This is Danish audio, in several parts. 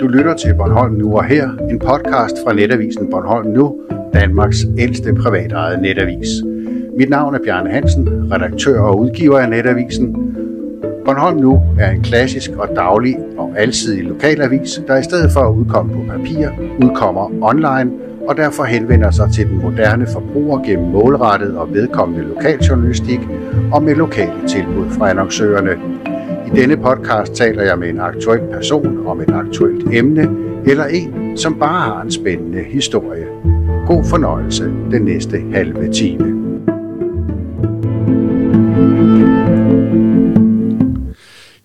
Du lytter til Bornholm Nu og Her, en podcast fra netavisen Bornholm Nu, Danmarks ældste privatejede netavis. Mit navn er Bjarne Hansen, redaktør og udgiver af netavisen. Bornholm Nu er en klassisk og daglig og alsidig lokalavis, der i stedet for at udkomme på papir, udkommer online og derfor henvender sig til den moderne forbruger gennem målrettet og vedkommende lokaljournalistik og med lokale tilbud fra annoncørerne. I denne podcast taler jeg med en aktuel person om et aktuelt emne, eller en, som bare har en spændende historie. God fornøjelse den næste halve time.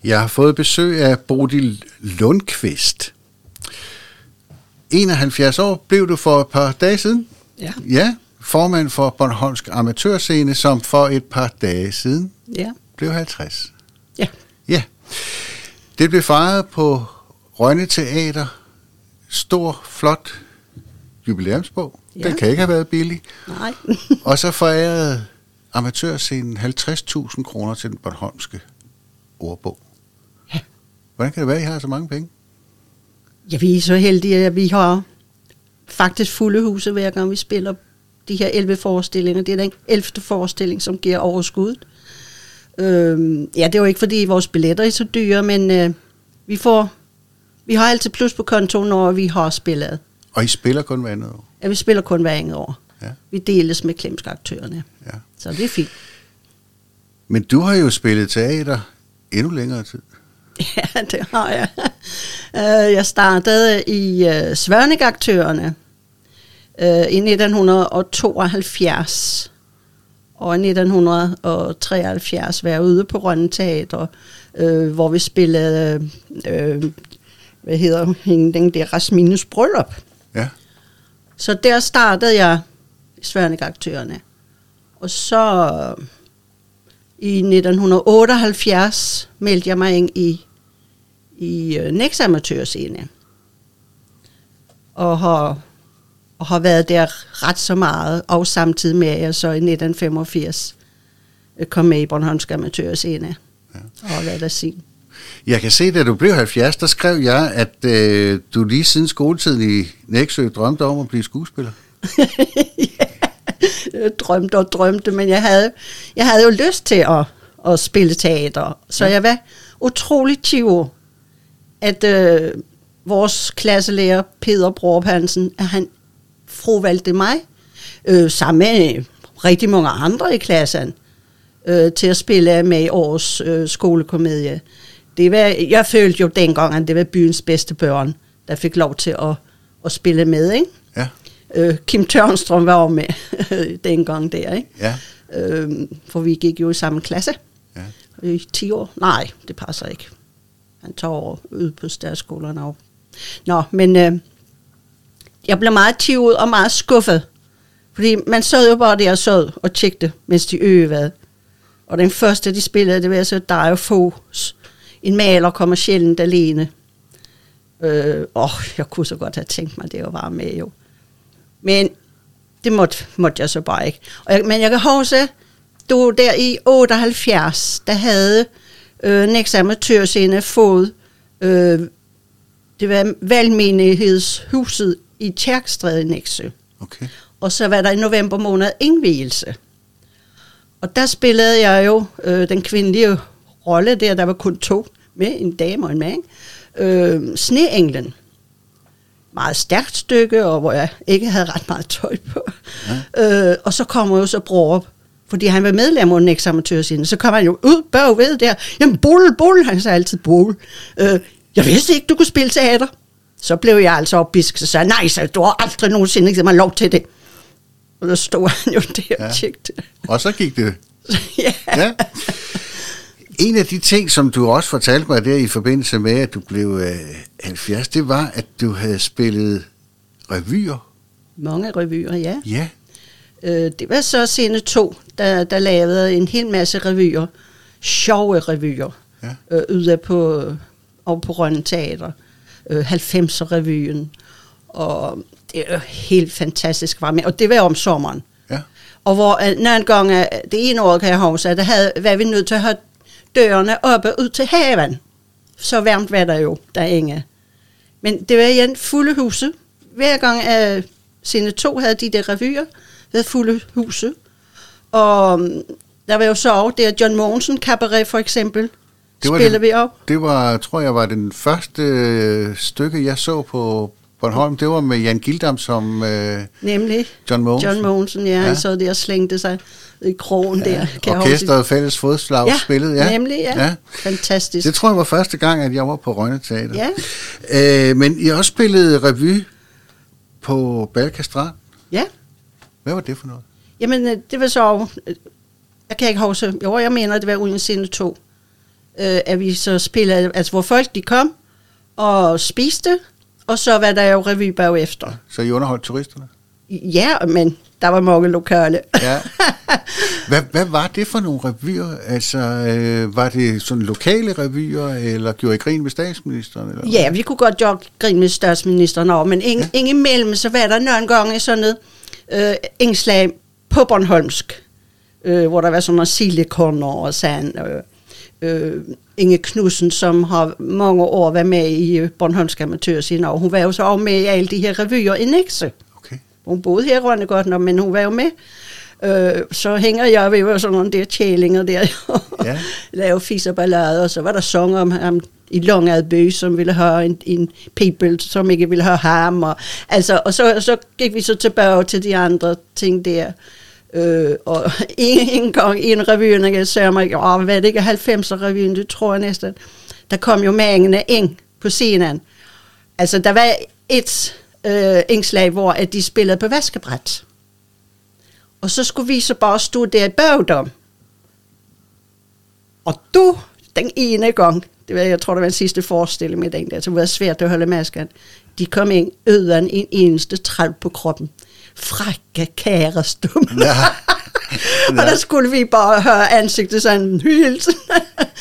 Jeg har fået besøg af Bodil Lundqvist. 71 år blev du for et par dage siden. Ja. Ja, formand for Bornholmsk Amatørscene, som for et par dage siden Ja. blev 50. Ja. Det blev fejret på Rønne Teater. Stor, flot jubilæumsbog. Ja. Den kan ikke have været billig. Nej. Og så forærede amatørscenen 50.000 kroner til den bornholmske ordbog. Ja. Hvordan kan det være, at I har så mange penge? ja, vi er så heldige, at vi har faktisk fulde huse, hver gang vi spiller de her 11 forestillinger. Det er den 11. forestilling, som giver overskud. Øhm, ja, det er jo ikke, fordi vores billetter er så dyre, men øh, vi får... Vi har altid plus på kontoen, når vi har spillet. Og I spiller kun hver andet år. Ja, vi spiller kun hver enkelt år. Ja. Vi deles med klemskaktørerne. Ja. Så det er fint. Men du har jo spillet teater endnu længere tid. Ja, det har jeg. Øh, Jeg startede i uh, Svørnegaktørerne uh, i 1972. Og i 1973 var jeg ude på Rønne Teater, uh, hvor vi spillede, uh, hvad hedder hende, den der Rasmines Bryllup. Ja. Så der startede jeg i Svørnegaktørerne. Og så øh, i 1978 meldte jeg mig ind i, i uh, Nex Amatørscene. Og har, og har været der ret så meget, og samtidig med at jeg så i 1985 øh, kom med i Bornholmsk Amatørscene. Ja. Og har været der siden. Jeg kan se, da du blev 70, der skrev jeg, at øh, du lige siden skoletiden i Næksø drømte om at blive skuespiller. ja, drømte og drømte, men jeg havde, jeg havde jo lyst til at, at spille teater. Så jeg var utrolig tiv, at øh, vores klasselærer, Peter Brorup Hansen, at han frovalgte mig, øh, sammen med rigtig mange andre i klassen, øh, til at spille med i årets øh, skolekomedie. Det var, jeg følte jo dengang, at det var byens bedste børn, der fik lov til at, at spille med, ikke? Ja, Øh, Kim Tørnstrøm var med dengang der, ikke? ja, Øh, for vi gik jo i samme klasse ja. i 10 år. Nej, det passer ikke. Han tager over ude på stærskolen og Nå, men øh, jeg blev meget tivet og meget skuffet. Fordi man sad jo bare der og sad og tjekte, mens de øvede. Og den første, de spillede, det var så Dario Foghs. En maler kommer sjældent alene. Øh, åh, jeg kunne så godt have tænkt mig, det at være med jo. Men det måtte, måtte jeg så bare ikke. Og jeg, men jeg kan huske, du der i 78, der havde øh, Nex Amatørscene fået, øh, det var valgmenighedshuset i Tjerkstræde i Nexø. Okay. Og så var der i november måned indvielse. Og der spillede jeg jo øh, den kvindelige rolle der, der var kun to med, en dame og en mand. Øh, Sneenglen. Meget stærkt stykke, og hvor jeg ikke havde ret meget tøj på. Ja. Øh, og så kommer jo så bror op, fordi han var medlem af Nex Amatørscene. Så kom han jo ud bagved der. Jamen, bull, bull, han sagde altid bull. Øh, jeg vidste ikke, du kunne spille teater. Så blev jeg altså opbisk, så sagde nej, så du har aldrig nogensinde givet mig lov til det. Og så stod han jo der Ja. og tjekkede. Og så gik det. ja. Ja. En af de ting, som du også fortalte mig der i forbindelse med, at du blev øh, 70, det var, at du havde spillet revyer. Mange revyer, ja. Ja, Øh, det var så scene 2, der, der lavede en hel masse revyer. Sjove revyer. Ja. Øh, ude på, og på Rønne Teater. Øh, 90'er-revyen. Og det er helt fantastisk være med. Og det var om sommeren. ja, Og hvor øh, nogle gange, det ene år kan jeg huske, at der havde, var vi nødt til at have dørene oppe ud til haven. Så varmt var der jo derinde. Men det var igen fulde huse. Hver gang at sine to havde de der revyer, havde fulde huse. Og mm, der var jo så også der John Mogensen Cabaret for eksempel. Det var spiller det- vi op. Det var, tror jeg, var den første øh, stykke, jeg så på Bornholm. Det var med Jan Gildam som øh, Nemlig John Mogensen. John Mogensen, ja, ja. Sad der og slængte sig i krogen ja. der. Kan jeg. Orkestret Fælles Fodslag Ja, spillede. Ja, nemlig, ja. ja. Fantastisk. Det tror jeg var første gang, at jeg var på Rønne Teater. Ja. Øh, men I også spillet revy på Balka Strand. Ja, Hvad var det for noget? jamen øh, det var så, øh, jeg kan ikke huske, jo jeg mener det var uden sinde to, øh, at vi så spillede, altså hvor folk de kom og spiste, og så var der jo revy bagefter. Så I underholdt turisterne? Ja, men der var mange lokale. Ja. Hvad, hvad var det for nogle revyer? Altså, øh, var det sådan lokale revyer, eller gjorde I grin med statsministeren? Eller? Ja, vi kunne godt gøre grin med statsministeren over, men ingen, ja. ingen imellem, så var der nogle gange sådan noget øh, indslag på Bornholmsk, øh, hvor der var sådan noget sildekorner og sådan. Øh, øh, Inge Knudsen, som har mange år været med i øh, Bornholmsk Amatørscene, og hun var jo så også med i alle de her revyer i Nexe. Okay. Hun boede her i Rønne men hun var jo med. Øh, så hænger jeg ved sådan nogle der tjælinger der. Ja. Lave fis og ballade, og så var der sang om ham i Longad som ville have en, en people, som ikke ville have ham. Og, altså, og så, så gik vi så tilbage til de andre ting der. Øh, og en, en gang i en revy, når jeg sagde mig, åh, hvad er det ikke 90'er-revyen, det tror jeg næsten. Der kom jo mængene ind på scenen. Altså, der var et øh, indslag, hvor at de spillede på vaskebræt. Og så skulle vi så bare stå der i bagdom. Og du, den ene gang, det var, jeg tror, det var den sidste forestilling med den der, så var det svært at holde masken. De kom ind uden en eneste træl på kroppen. Frække kærestumme. Ja. og der skulle vi bare høre ansigtet sådan helt.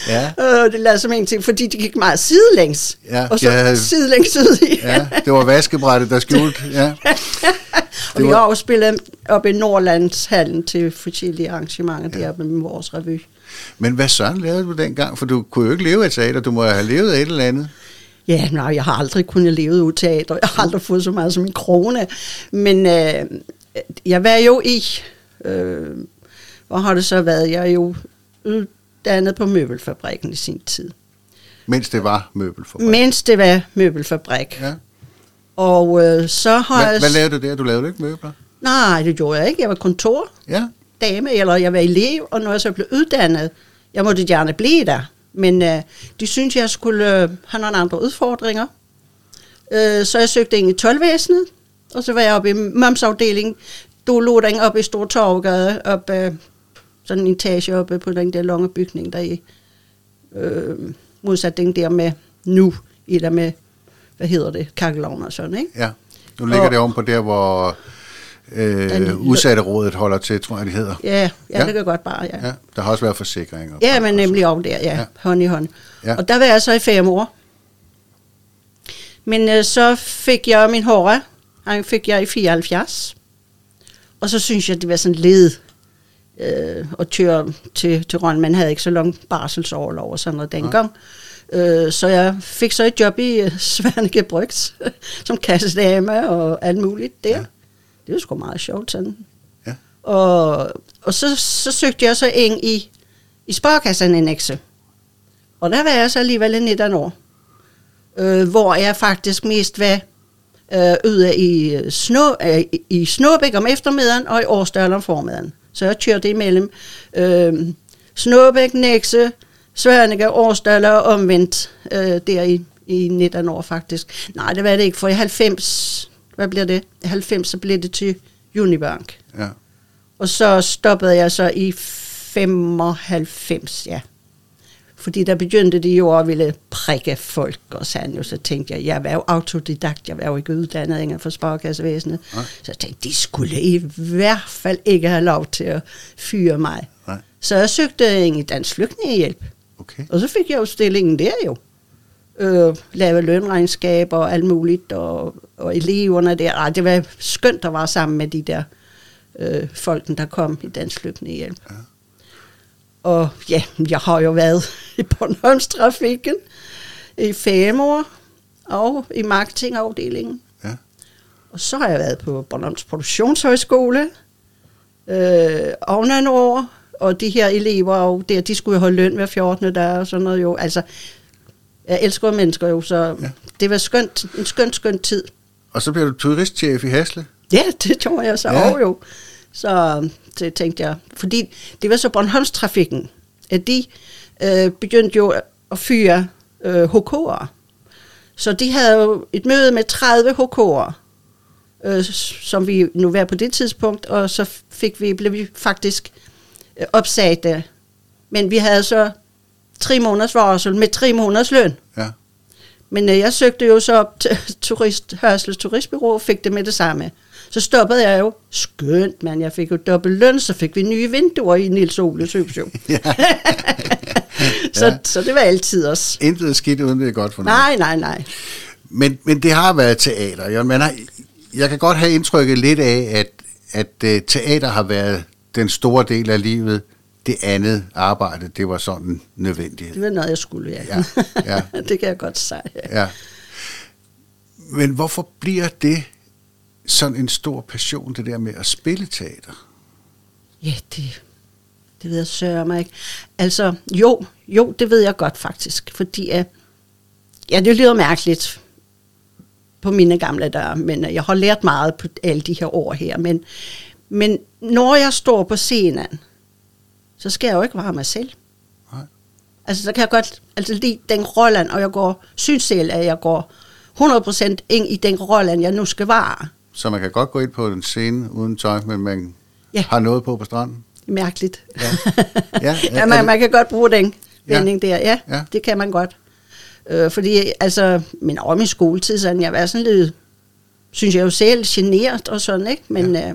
Ja. og det lader som en ting, fordi de gik meget sidelæns. Ja, og så ja. sidelæns ud i. ja, det var vaskebrættet, der skjulte. Ja. og vi var- har også spillet op i Nordlandshallen til forskellige arrangementer ja. der med vores revy. Men hvad søren lavede du dengang? For du kunne jo ikke leve af teater, du må have levet af et eller andet. Ja, nej, jeg har aldrig kunnet leve ud teater. Jeg har aldrig fået så meget som en krone. Men øh, jeg var jo i... Øh, hvor har det så været? Jeg er jo uddannet på møbelfabrikken i sin tid. Mens det var møbelfabrik. Mens det var møbelfabrik. Ja. Og øh, så har Hvad, jeg... hvad lavede du der? Du lavede ikke møbler? Nej, det gjorde jeg ikke. Jeg var kontor. Ja. dame, eller jeg var elev, og når jeg så blev uddannet, jeg måtte gerne blive der. Men øh, de syntes, jeg skulle øh, have nogle andre udfordringer. Øh, så jeg søgte ind i tolvvæsenet, og så var jeg oppe i momsafdelingen. Du lå den oppe i Stor Torvgade, oppe, øh, sådan en etage oppe på den der lange bygning, der i øh, modsat den der med nu, i der med, hvad hedder det, kakkelovn og sådan, ikke? ja. Nu ligger Og- det om på der, hvor øh, udsatte rådet holder til, tror jeg, det hedder. Ja, ja, Ja. ja. det kan godt bare, ja. Ja, der har også været forsikringer. Ja, men nemlig over der, ja, Ja. ja. hånd i hånd. Ja. Ja. Og der var jeg så i fem år. Men øh, så fik jeg min håre, han fik jeg i 74. Og så synes jeg, det var sådan led øh, at køre til, til Røn. Man havde ikke så lang barselsoverlov og sådan noget dengang. Øh, så jeg fik så et job i øh, Svernike Brygs, som kassedame og alt muligt der. Ja. Det var sgu meget sjovt sådan. Ja. Og, og så, så søgte jeg så ind i, i Sparkassen i Nexe. Og der var jeg så alligevel i 19 år. Øh, hvor jeg faktisk mest var øh, ude i, Snå, øh, i- i Snåbæk om eftermiddagen og i Årsdal om formiddagen. Så jeg kørte imellem øh, Snåbæk, Nexe, Svørnike, Årsdal og omvendt øh, der i, i 19 år faktisk. Nej, det var det ikke, for i 90, hvad bliver det? I 90 så blev det til Unibank. Ja. Og så stoppede jeg så i 95, ja. Fordi der begyndte de jo at ville prikke folk, og sådan jo, så tænkte jeg, jeg var jo autodidakt, jeg var jo ikke uddannet inden for sparkassevæsenet. Nej. Så jeg tænkte, de skulle i hvert fald ikke have lov til at fyre mig. Nej. Så jeg søgte ind i Dansk Flygtningehjælp, Okay. og så fik jeg jo stillingen der jo. Øh, lave lønregnskaber og alt muligt, og, og eleverne der. Ej, det var skønt at være sammen med de der øh, folken, der kom i Dansk Flygtningehjælp. Ja. Og ja, jeg har jo været i Bornholmstrafikken i fem år, og i marketingafdelingen. Ja. Og så har jeg været på Bornholms Produktionshøjskole øh, oven år, og de her elever, og der, de skulle jo holde løn hver 14. dag og sådan noget jo. Altså, jeg elsker mennesker jo, så Ja. det var skønt, en skøn, skøn tid. Og så bliver du turistchef i Hasle. Ja, det tror jeg så Ja. ja. jo. Så det tænkte jeg, fordi det var så Bornholmstrafikken, at de øh, begyndte jo at fyre øh, HK'er. Så de havde jo et møde med 30 HK'er, øh, som vi nu var på det tidspunkt, og så fik vi, blev vi faktisk øh, opsagte. Men vi havde så tre måneders varsel med tre måneders løn. Ja. Men øh, jeg søgte jo så op til turist, Hørsels Turistbyrå og fik det med det samme. Så stoppede jeg jo. Skønt, mand. Jeg fik jo dobbelt løn, så fik vi nye vinduer i Nils Oles hus jo. Ja. så, Ja. så det var altid os. Intet skidt, uden det er godt for noget. Nej, nej, nej. Men, men det har været teater. Jeg, man har, jeg kan godt have indtrykket lidt af, at, at uh, teater har været den store del af livet. Det andet arbejde, det var sådan nødvendigt. Det var noget, jeg skulle, ja. Ja, ja. det kan jeg godt sige. Ja. Ja. Men hvorfor bliver det sådan en stor passion, det der med at spille teater? Ja, det, det ved jeg sørge mig ikke. Altså, jo, jo, det ved jeg godt faktisk, fordi at, ja, det lyder mærkeligt på mine gamle dage, men jeg har lært meget på alle de her år her, men, men når jeg står på scenen, så skal jeg jo ikke være mig selv. Nej. Altså, så kan jeg godt altså, lide den rolle, og jeg går, synes selv, at jeg går 100% ind i den rolle, jeg nu skal være. Så man kan godt gå ind på en scene uden tøj, men man Ja. har noget på på stranden? Mærkeligt. Ja. Ja, ja, er man, man kan godt bruge den Ja. vending der. Ja, Ja. ja, det kan man godt. Øh, fordi, altså, min over min skoletid, sådan, jeg var sådan lidt, synes jeg jo selv, generet og sådan, ikke? Men, ja. øh,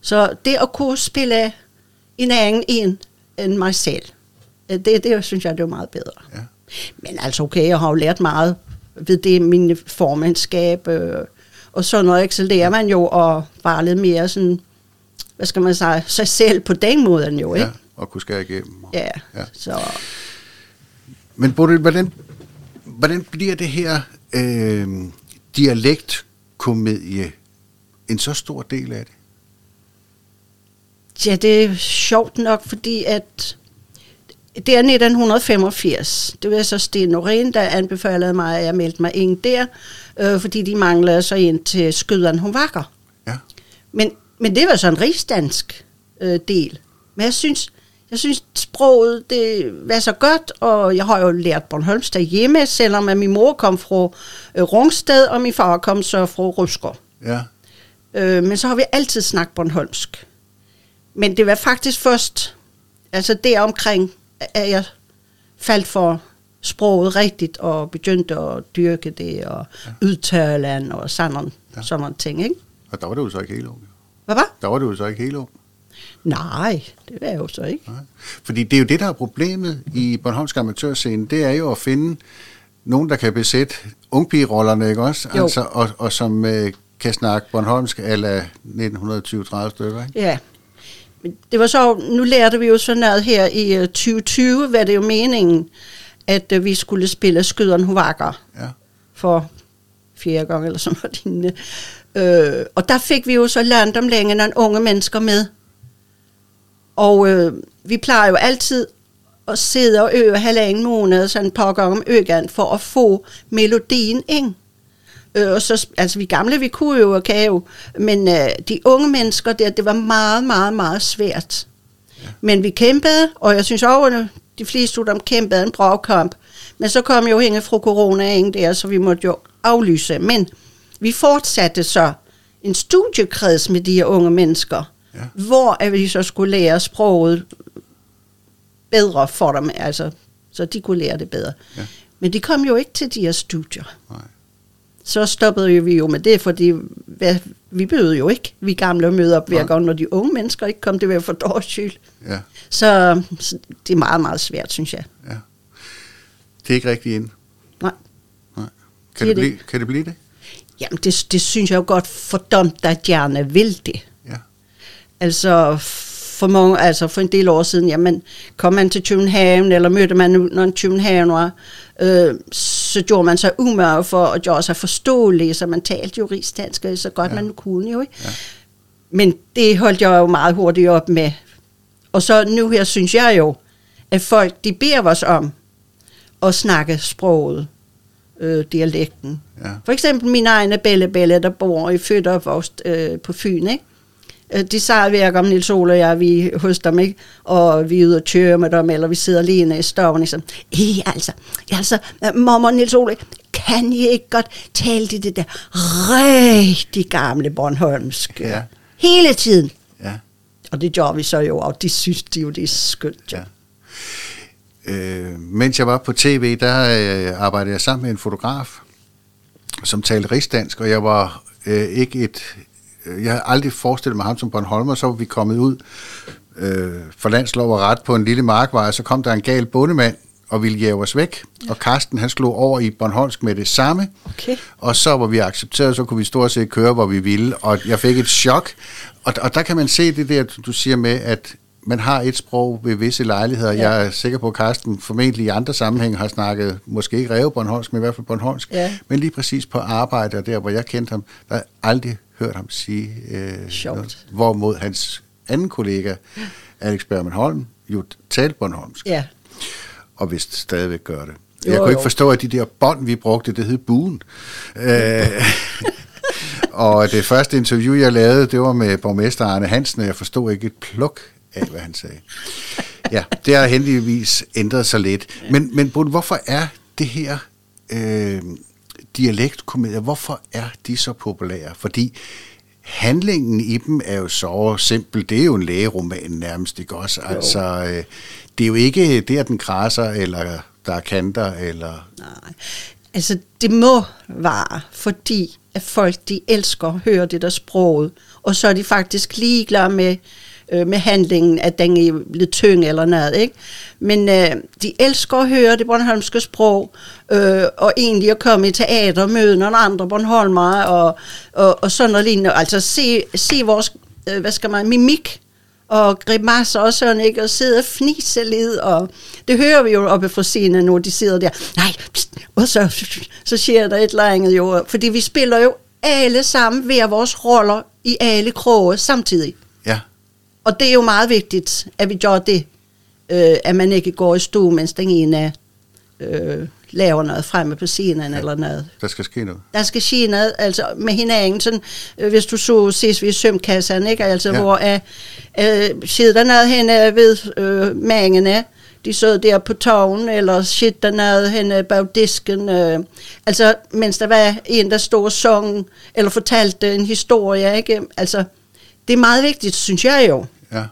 så det at kunne spille en anden en end mig selv, øh, det, det synes jeg, det er meget bedre. Ja. Men altså, okay, jeg har jo lært meget ved det, min formandskab, øh, og sådan noget, ikke? så lærer man jo at være lidt mere sådan, hvad skal man sige, sig selv på den måde jo, ikke? ja, og kunne skære igennem. Ja, Ja. ja. så Men Bodil, hvordan, hvordan bliver det her øh, dialektkomedie en så stor del af det? Ja, det er sjovt nok, fordi at det er 1985. Det var så Sten Norén, der anbefalede mig, at jeg meldte mig ind der, øh, fordi de manglede så ind til skyderen, hun vakker. Ja. Men, men det var så en rigsdansk øh, del. Men jeg synes, jeg synes, sproget det var så godt, og jeg har jo lært Bornholms derhjemme, selvom at min mor kom fra øh, Rungsted, og min far kom så fra Rusker. Ja. Øh, men så har vi altid snakket Bornholmsk. Men det var faktisk først, altså deromkring, at jeg faldt for sproget rigtigt, og begyndte at dyrke det, og ja. udtale og sådan Ja. sådan nogle ting, ikke? Og der var du jo så ikke helt ung. Hvad var? Der var du jo så ikke helt ung. Nej, det var jeg jo så ikke. Nej. Fordi det er jo det, der er problemet i Bornholmsk Amatørscene, det er jo at finde nogen, der kan besætte ungpigerollerne, ikke også? Jo. Altså, og, og som øh, kan snakke Bornholmsk ala 1920-30 stykker, ikke? Ja. Det var så, nu lærte vi jo sådan noget her i øh, 2020, var det jo meningen, at øh, vi skulle spille Skyderen Huvakker Ja. for fjerde gang eller sådan noget lignende. Øh, og der fik vi jo så langt om længe nogle unge mennesker med. Og øh, vi plejer jo altid at sidde og øve halvanden måned, sådan et par gange om øgen, for at få melodien ind. Øh, og så, altså vi gamle, vi kunne jo og kan jo, men øh, de unge mennesker der, det var meget, meget, meget svært. Ja. Men vi kæmpede, og jeg synes at de fleste af dem kæmpede en bra kamp. Men så kom jo hænge fra corona ind der, så vi måtte jo aflyse. Men vi fortsatte så en studiekreds med de her unge mennesker, Ja. hvor vi så skulle lære sproget bedre for dem, altså, så de kunne lære det bedre. Ja. Men de kom jo ikke til de her studier. Nej. Så stoppede vi jo med det, fordi hvad, vi bød jo ikke, vi gamle at møde op hver gang, når de unge mennesker ikke kom, det var for dårlig skyld. Ja. Så, så det er meget, meget svært, synes jeg. ja. Det er ikke rigtig ind. Nej. Nej. Kan Det det, blive, kan det blive det? Jamen, det, det synes jeg jo godt for dem, der gerne vil det. Ja. Altså, for, mange, altså for en del år siden, jamen, kom man til København, eller mødte man nogle københavnere, øh, så gjorde man sig umørke for at gøre sig forståelig, så man talte jo rigsdansk så godt ja. man kunne jo, ikke? Ja. Men det holdt jeg jo meget hurtigt op med. Og så nu her synes jeg jo, at folk, de beder os om at snakke sproget, øh, dialekten. Ja. For eksempel min egne bælle, der bor i født og øh, på Fyn, ikke? Øh, de sagde hver gang Nils Ole og jeg, vi hos dem, ikke? og vi er ude og køre med dem, eller vi sidder alene i stoven, liksom. I altså, altså, mormor Nils Ole, kan I ikke godt tale det, det der rigtig gamle Bornholmsk? Ja. Hele tiden. Ja. Og det gjorde vi så jo, og de synes de jo, det er skønt. Ja. Øh, mens jeg var på tv, der øh, arbejdede jeg sammen med en fotograf, som talte rigsdansk, og jeg var øh, ikke et... Øh, jeg havde aldrig forestillet mig ham som Bornholmer, så var vi kommet ud øh, for landslov og ret på en lille markvej, og så kom der en gal bondemand, og ville jæve os væk. Ja. Og Karsten, han slog over i Bornholmsk med det samme. Okay. Og så var vi accepteret, så kunne vi stort set køre, hvor vi ville. Og jeg fik et chok. Og, og der kan man se det der, du siger med, at man har et sprog ved visse lejligheder. Ja. Jeg er sikker på, at Carsten formentlig i andre sammenhænge har snakket, måske ikke Reve Bornholmsk, men i hvert fald Bornholmsk. Ja. Men lige præcis på arbejde og der, hvor jeg kendte ham, der jeg aldrig hørt ham sige øh, noget. Hvorimod hans anden kollega, Alex Bergman Holm, jo talte Bornholmsk. Ja. Og vist stadigvæk gør det. Jo, jeg kunne jo. ikke forstå, at de der bånd, vi brugte, det hed buen. øh, og det første interview, jeg lavede, det var med borgmester Arne Hansen, og jeg forstod ikke et pluk af, hvad han sagde. Ja, det har heldigvis ændret sig lidt. Men, men hvorfor er det her øh, dialektkomedier, hvorfor er de så populære? Fordi handlingen i dem er jo så simpel. Det er jo en lægeroman nærmest, ikke også? Jo. Altså, øh, det er jo ikke der, den krasser, eller der er kanter, eller... Nej, altså det må være, fordi at folk, de elsker at høre det der sproget, og så er de faktisk ligeglade med, øh, med handlingen, at den er lidt tyng eller noget, ikke? Men øh, de elsker at høre det bornholmske sprog, øh, og egentlig at komme i teater og møde nogle andre bornholmere, og, og, og sådan noget lignende. Altså se, se vores, øh, hvad skal man, mimik, og grimasser og sådan, ikke? Og sidde og fnise lidt, og det hører vi jo oppe fra scenen, når de sidder der. Nej, pst, og så, så sker der et eller andet jo, fordi vi spiller jo alle sammen hver vores roller i alle kroge samtidig. Ja. Og det er jo meget vigtigt, at vi gør det, øh, at man ikke går i stå, mens den ene øh, laver noget fremme på scenen ja, eller noget. Der skal ske noget. Der skal ske noget, altså med hinanden. Sådan, øh, hvis du så ses ved sømkassen, ikke? Altså, ja. hvor øh, øh, sidder der noget henne ved øh, mængene, de sad der på togen, eller shit dernede henne bag disken. Øh, altså, mens der var en, der stod og sang, eller fortalte en historie, ikke? Altså, det er meget vigtigt, synes jeg jo. Ja.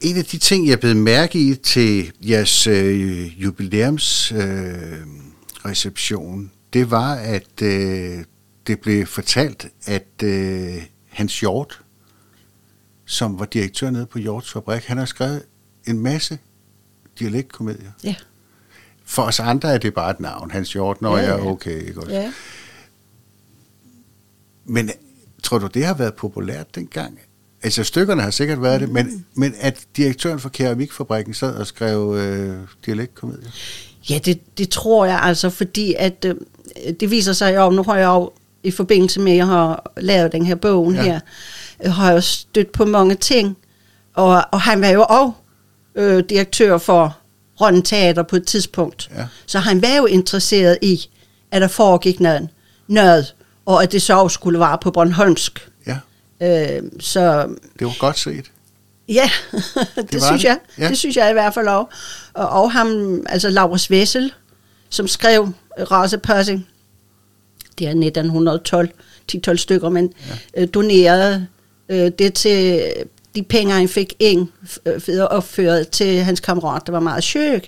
En af de ting, jeg blev mærke i til jeres øh, jubilæumsreception, øh, det var, at øh, det blev fortalt, at øh, Hans Hjort, som var direktør nede på Hjorts Fabrik, han har skrevet en masse dialektkomedier. Ja. For os andre er det bare et navn, Hans Hjort, når ja, jeg er okay. Ikke også? Ja. Men tror du, det har været populært dengang? Altså stykkerne har sikkert været mm. det, men, men at direktøren for Keramikfabrikken sad og skrev øh, dialektkomedier? Ja, det, det tror jeg altså, fordi at øh, det viser sig jo, nu har jeg jo i forbindelse med, at jeg har lavet den her bogen ja. her, øh, har jeg stødt på mange ting, og, og han var jo også øh, direktør for Rønne Teater på et tidspunkt, ja. så han var jo interesseret i, at der foregik noget, noget og at det så også skulle være på Bornholmsk. Øh, så, det var godt set. Ja, det, det synes det. jeg. Ja. Det synes jeg i hvert fald også. Og, og ham, altså Laurens Vessel, som skrev Rasepassing, det er 1912, 10-12 stykker, men ja. øh, donerede øh, det til de penge, han fik ind øh, opført til hans kammerat, der var meget syg.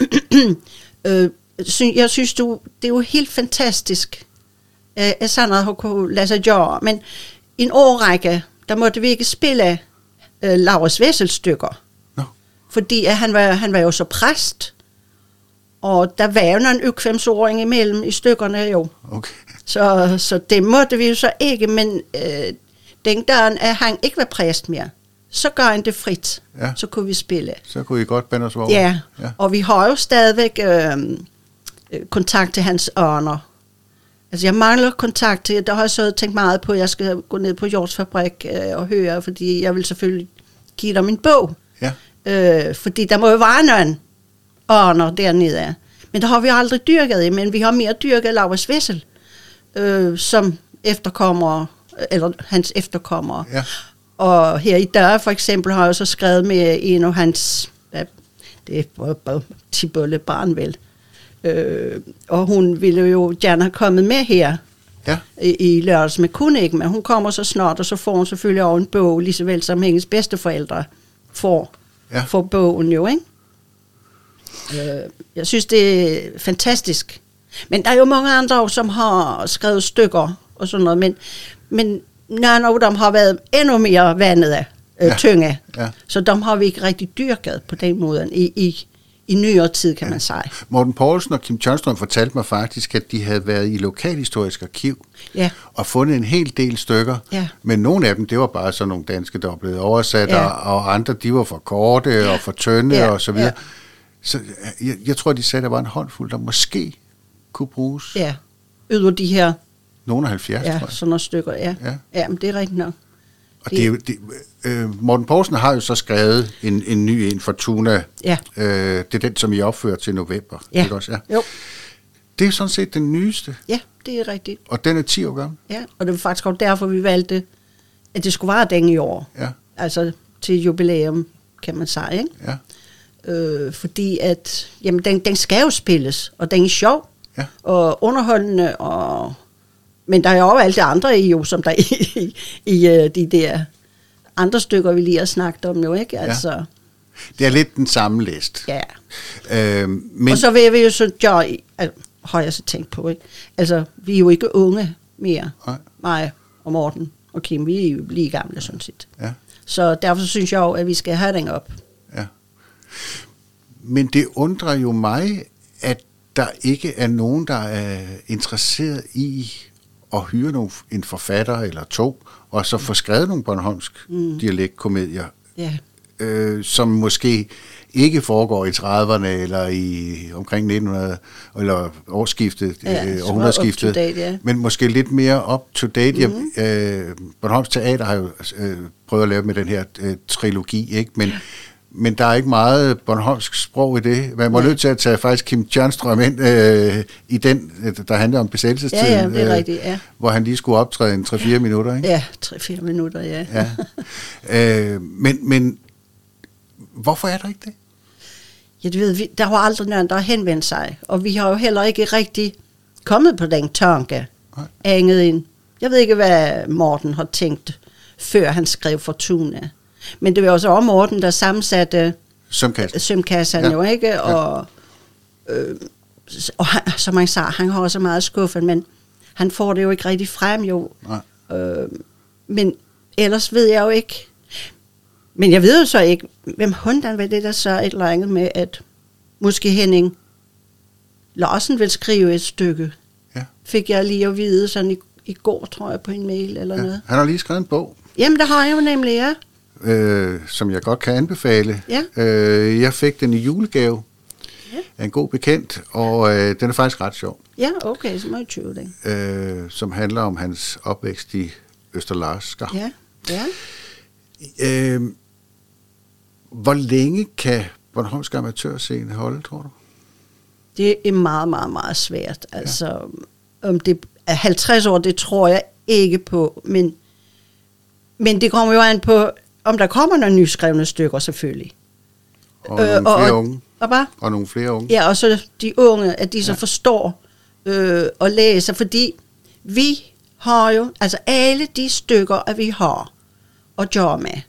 øh, jeg synes, du, det er jo helt fantastisk, at sådan noget har kunne lade sig gøre, men en årrække, der måtte vi ikke spille øh, Laurens Vesselstykker. No. Fordi at han, var, han var jo så præst, og der var jo nogle økvemsåring imellem i stykkerne jo. Okay. Så, så det måtte vi jo så ikke, men øh, den dag, at han ikke var præst mere, så gør han det frit. Ja. Så kunne vi spille. Så kunne I godt bande os over. Ja. ja, og vi har jo stadigvæk øh, øh, kontakt til hans ørner. Altså jeg mangler kontakt til, der har jeg så tænkt meget på, at jeg skal gå ned på Jords Fabrik øh, og høre, fordi jeg vil selvfølgelig give dem en bog. Ja. Øh, fordi der må jo være nogen ørner dernede af. Men der har vi aldrig dyrket i, men vi har mere dyrket Laurits Vessel, øh, som efterkommer, eller hans efterkommere. Ja. Og her i dag for eksempel har jeg så skrevet med en af hans, ja, det er Tibolle barn vel, øh, og hun ville jo gerne have kommet med her Ja. i, i lørdags, men kunne ikke, men hun kommer så snart, og så får hun selvfølgelig også en bog, lige så vel som hendes bedsteforældre får, Ja. får bogen jo, ikke? Øh, jeg synes, det er fantastisk. Men der er jo mange andre, som har skrevet stykker og sådan noget, men, men nogle af dem har været endnu mere vandede, øh, ja. tynge. Ja. Så dem har vi ikke rigtig dyrket på den måde i, i, i nyere tid, kan man sige. Morten Poulsen og Kim Tjørnstrøm fortalte mig faktisk, at de havde været i Lokalhistorisk Arkiv Ja. og fundet en hel del stykker. Ja. Men nogle af dem, det var bare sådan nogle danske, der var blevet oversat, Ja. og, og andre, de var for korte og for tynde Ja. og så videre. Ja. Så jeg, jeg tror, de sagde, at der var en håndfuld, der måske kunne bruges. Ja, yder de her Nogle af 70, ja, tror jeg. sådan nogle stykker. Ja, Ja. ja. ja men det er rigtigt nok. Og det, er jo- det, øh, Morten Poulsen har jo så skrevet en, en ny en, Fortuna. Ja. Øh, det er den, som I opfører til november. Ja. Ikke også? Ja. Jo, Det er sådan set den nyeste, ja, det er rigtigt. og den er 10 år gammel. Ja, og det var faktisk også derfor, vi valgte, at det skulle være den i år. Ja. Altså til jubilæum, kan man sige. Ikke? Ja. Øh, fordi at, jamen, den, den skal jo spilles, og den er sjov, Ja. og underholdende, og, men der er jo også alt det andre i, jo, som der er i, i, i øh, de der andre stykker, vi lige har snakket om jo, ikke? Altså, Det er lidt den samme list. ja. Øh, men, og så vil vi jo så altså, har jeg så tænkt på, ikke? Altså, vi er jo ikke unge mere, Nej. mig og Morten og Kim, vi er jo lige gamle sådan set. ja, Så derfor synes jeg jo, at vi skal have den op. ja. Men det undrer jo mig, at der ikke er nogen, der er interesseret i at hyre nogle, en forfatter eller to, og så få skrevet nogle Bornholmsk mm. dialektkomedier, Ja, øh, som måske ikke foregår i 30'erne eller i omkring 1900 eller årsskiftet, Ja, øh, århundredeskiftet, date, ja. men måske lidt mere up to date. Mm-hmm. Øh, Bornholms Teater har jo øh, prøvet at lave med den her øh, trilogi, ikke? Men, men der er ikke meget Bornholmsk sprog i det. Man må Nej. nødt til at tage faktisk Kim Tjørnstrøm ind øh, i den, øh, der handler om besættelsestiden, Ja, ja, det er rigtigt, ja. hvor han lige skulle optræde en 3-4 minutter. Ikke? ja 3-4 minutter, ja. Ja. øh, men, men hvorfor er der ikke det? Ja, du ved, vi, der har aldrig nogen, der har henvendt sig, og vi har jo heller ikke rigtig kommet på den tanke. Andet ind. Jeg ved ikke, hvad Morten har tænkt, før han skrev Fortuna. Men det var også også Morten, der sammensatte Sømkast. sømkassen Ja. ja. jo, ikke? Og, øh, s- og han, som han sagde, han har også meget skuffet, men han får det jo ikke rigtig frem, jo. Nej. Øh, men ellers ved jeg jo ikke. Men jeg ved jo så ikke, hvem hunden var det, der så et eller andet med, at måske Henning Larsen vil skrive et stykke. Ja. Fik jeg lige at vide sådan i, i går, tror jeg, på en mail eller Ja. noget. Han har lige skrevet en bog, Jamen, der har jeg jo nemlig, ja. Øh, som jeg godt kan anbefale. Ja. Øh, jeg fik den i julegave Ja. af en god bekendt, og øh, den er faktisk ret sjov, Ja, okay, så må jeg købe den. øh, som handler om hans opvækst i Østerlarsker. Ja, ja. Øh, hvor længe kan Bornholmsk Amatørscene holde, tror du? Det er meget, meget, meget svært. Altså, om det er 50 år, det tror jeg ikke på, men, men det kommer jo an på, om der kommer nogle nyskrevne stykker selvfølgelig. Og øh, nogle og, flere og, unge. Og hvad? Og nogle flere unge. Ja, og så de unge, at de så Ja. forstår øh, og læser, fordi vi har jo, altså alle de stykker, at vi har at gøre med,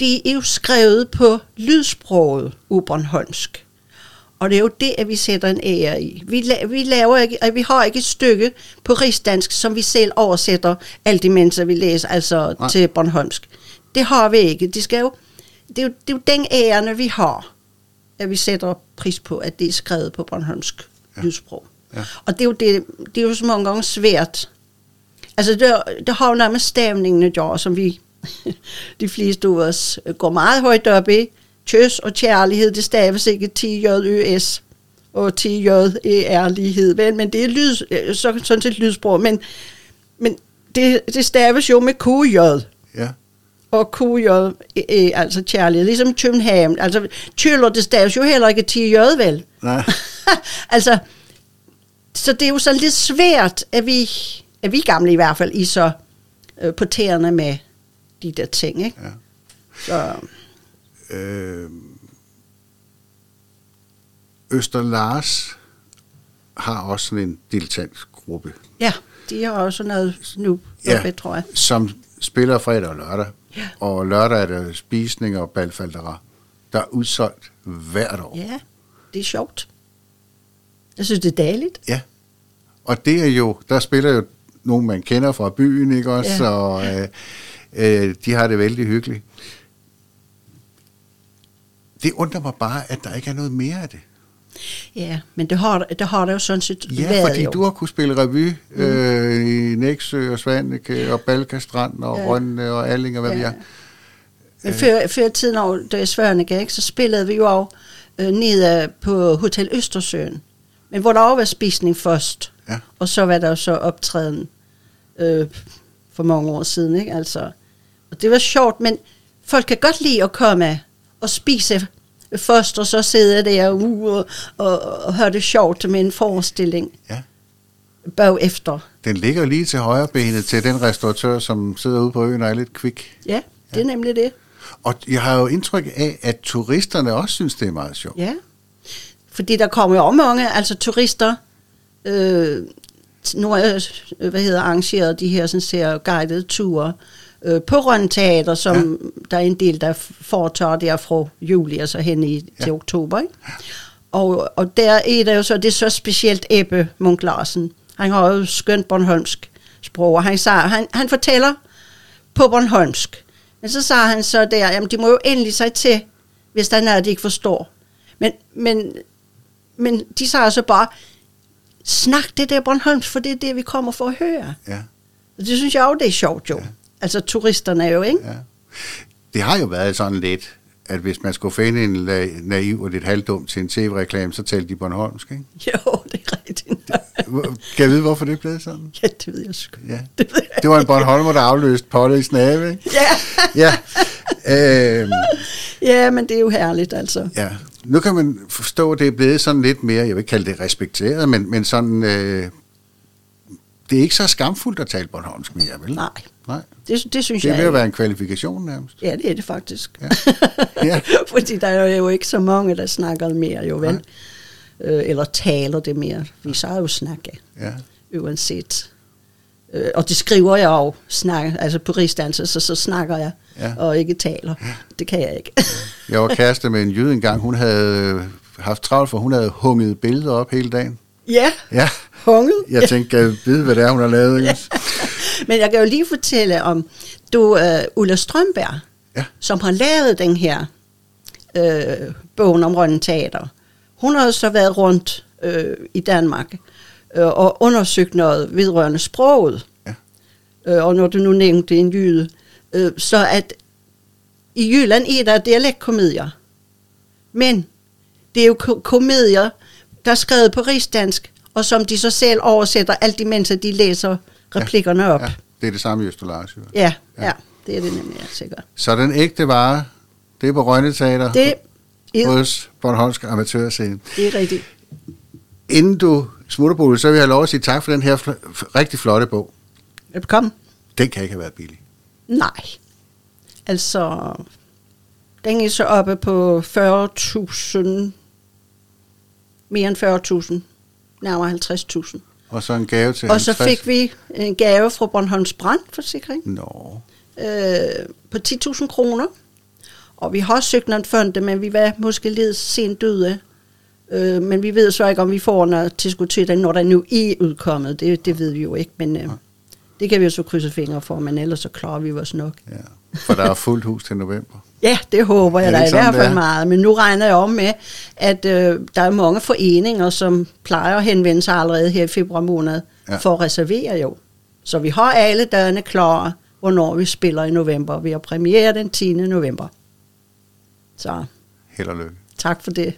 de er jo skrevet på lydsproget ubornholmsk. Og det er jo det, at vi sætter en ære i. Vi, la- vi, laver ikke, at vi har ikke et stykke på rigsdansk, som vi selv oversætter alt imens vi læser, altså. Nej. til bornholmsk. Det har vi ikke. Det, skal jo, det, er jo, det er jo den ære, vi har, at vi sætter pris på, at det er skrevet på bornholmsk Ja. lydsprog. Ja. Og det er, jo det, det er jo så mange gange svært. Altså, det, det har jo noget med stavningen at gøre, som vi, de fleste af os, går meget højt op i. Tøs og kærlighed, det staves ikke T-J-Ø-S. og TJ er ærlighed, vel? men det er lyd, øh, så, sådan set lydsprog, men, men det, det staves jo med QJ, Ja. Og QJ er, er altså kærlighed, ligesom København. Altså, tøller, det staves jo heller ikke TJ, vel? Nej. altså, så det er jo så lidt svært, at vi, at vi gamle i hvert fald, I så øh, på tæerne med de der ting, ikke? Ja. Så, Øh, Øster Lars har også sådan en dilettantgruppe, ja, de har også noget nu, Ja. ja. tror jeg. som spiller fredag og lørdag. Ja. Og lørdag er der spisning og balfaldera. Der er udsolgt hvert år. Ja, det er sjovt. Jeg synes, det er dejligt. Ja. Og det er jo, der spiller jo nogen, man kender fra byen, ikke også? Ja. Og øh, øh, de har det vældig hyggeligt. Det undrer mig bare, at der ikke er noget mere af det. Ja, men det har, det har der jo sådan set Ja, været fordi jo. du har kunne spille revy mm. øh, i Næksø og Svanike og Balkastrand og ja. Rønne og Alling og hvad ja. vi er. Men før, før tiden, da jeg svørnede, ikke, så spillede vi jo også øh, nede på Hotel Østersøen. Men hvor der også var spisning først. Ja. Og så var der jo så optræden øh, for mange år siden. Ikke? Altså, og det var sjovt, men folk kan godt lide at komme og spise først, og så sidde der uh, og, og, og høre det sjovt med en forestilling Ja. bagefter. Den ligger lige til højre benet til den restauratør, som sidder ude på øen og er lidt kvik. Ja, det er nemlig det. Og jeg har jo indtryk af, at turisterne også synes, det er meget sjovt. Ja, fordi der kommer jo mange, altså turister, øh, nu har jeg, øh, hvad hedder, arrangeret de her sådan ser guidede ture øh, på Rønne Teater, som ja. der er en del, der foretager der fra juli og så hen i, Ja. til oktober. Ikke? Og, og der er der jo så, det er så specielt Ebbe Munk Larsen. Han har jo skønt Bornholmsk sprog, og han, sagde, han, han fortæller på Bornholmsk. Men så sagde han så der, jamen de må jo endelig sig til, hvis der er noget, de ikke forstår. Men, men, men de sagde så bare, snak det der Bornholmsk, for det er det, vi kommer for at høre. Ja. Og det synes jeg jo, det er sjovt jo. Ja. Altså turisterne jo, ikke? ja. Det har jo været sådan lidt, at hvis man skulle finde en naiv og lidt halvdum til en tv-reklame, så talte de Bornholmsk, ikke? Jo, det er rigtigt. Hvor- Kan jeg vide, hvorfor det blevet sådan? ja, det ved jeg sgu. Ja. Det ved jeg. Det var en Bornholmer, der afløste Polle i snave, ikke? Ja. Ja. Øhm, ja, men det er jo herligt, altså. ja. Nu kan man forstå, at det er blevet sådan lidt mere, jeg vil ikke kalde det respekteret, men, men sådan, øh, det er ikke så skamfuldt at tale Bornholmsk mere, vel? Nej, Nej. det, det synes Det er jeg ved at være en kvalifikation nærmest. Ja, det er det faktisk. Ja. Ja. Fordi der er jo ikke så mange, der snakker mere, jo vel? Øh, eller taler det mere. Vi så jo snakke, Ja. uanset. Øh, og det skriver jeg jo, snak, altså på rigsdanser, så, så snakker jeg, Ja. og ikke taler. Det kan jeg ikke. Jeg var kæreste med en jøde engang. Hun havde øh, haft travlt, for hun havde hunget billeder op hele dagen. ja, Ja, hunget. jeg tænkte, jeg vide, hvad det er, hun har lavet? Ikke? Men jeg kan jo lige fortælle om, du, uh, Ulla Strømberg, Ja. som har lavet den her øh, bogen om Rønne Teater. Hun har så været rundt øh, i Danmark øh, og undersøgt noget vedrørende sproget. Ja. Øh, og når du nu nævnte en jyde, øh, så at i Jylland er der dialektkomedier. Men det er jo ko- komedier, der er skrevet på rigsdansk, og som de så selv oversætter alt imens at de læser replikkerne op. Ja, det er det samme i Østerlars. Ja, Ja. ja, ja, det er det nemlig, ja, sikkert. Så den ægte vare, det er på Rønne Teater Det er, hos Bornholmsk Amatørscene. det er rigtigt. Inden du smutter på det, så vil jeg have lov at sige tak for den her fl- rigtig flotte bog. Velkommen. Den kan ikke have været billig. Nej. Altså, den er så oppe på 40.000, mere end 40.000, nærmere 50.000. Og så en gave til Og så 50. fik vi en gave fra Bornholms Brandforsikring Nå, øh, på 10.000 kroner. Og vi har søgt nogle fonde, men vi var måske lidt sent døde. Øh, men vi ved så ikke, om vi får noget tilskud til den, når der nu er udkommet. Det, det ved vi jo ikke, men øh, det kan vi jo så krydse fingre for, men ellers så klarer vi os nok. ja. For der er fuldt hus til november. Ja, det håber jeg da i hvert fald meget. Men nu regner jeg om med, at øh, der er mange foreninger, som plejer at henvende sig allerede her i februar måned Ja. for at reservere jo. Så vi har alle dagene klare, hvornår vi spiller i november. Vi har premiere den 10. november. Så Held og lykke. tak for det.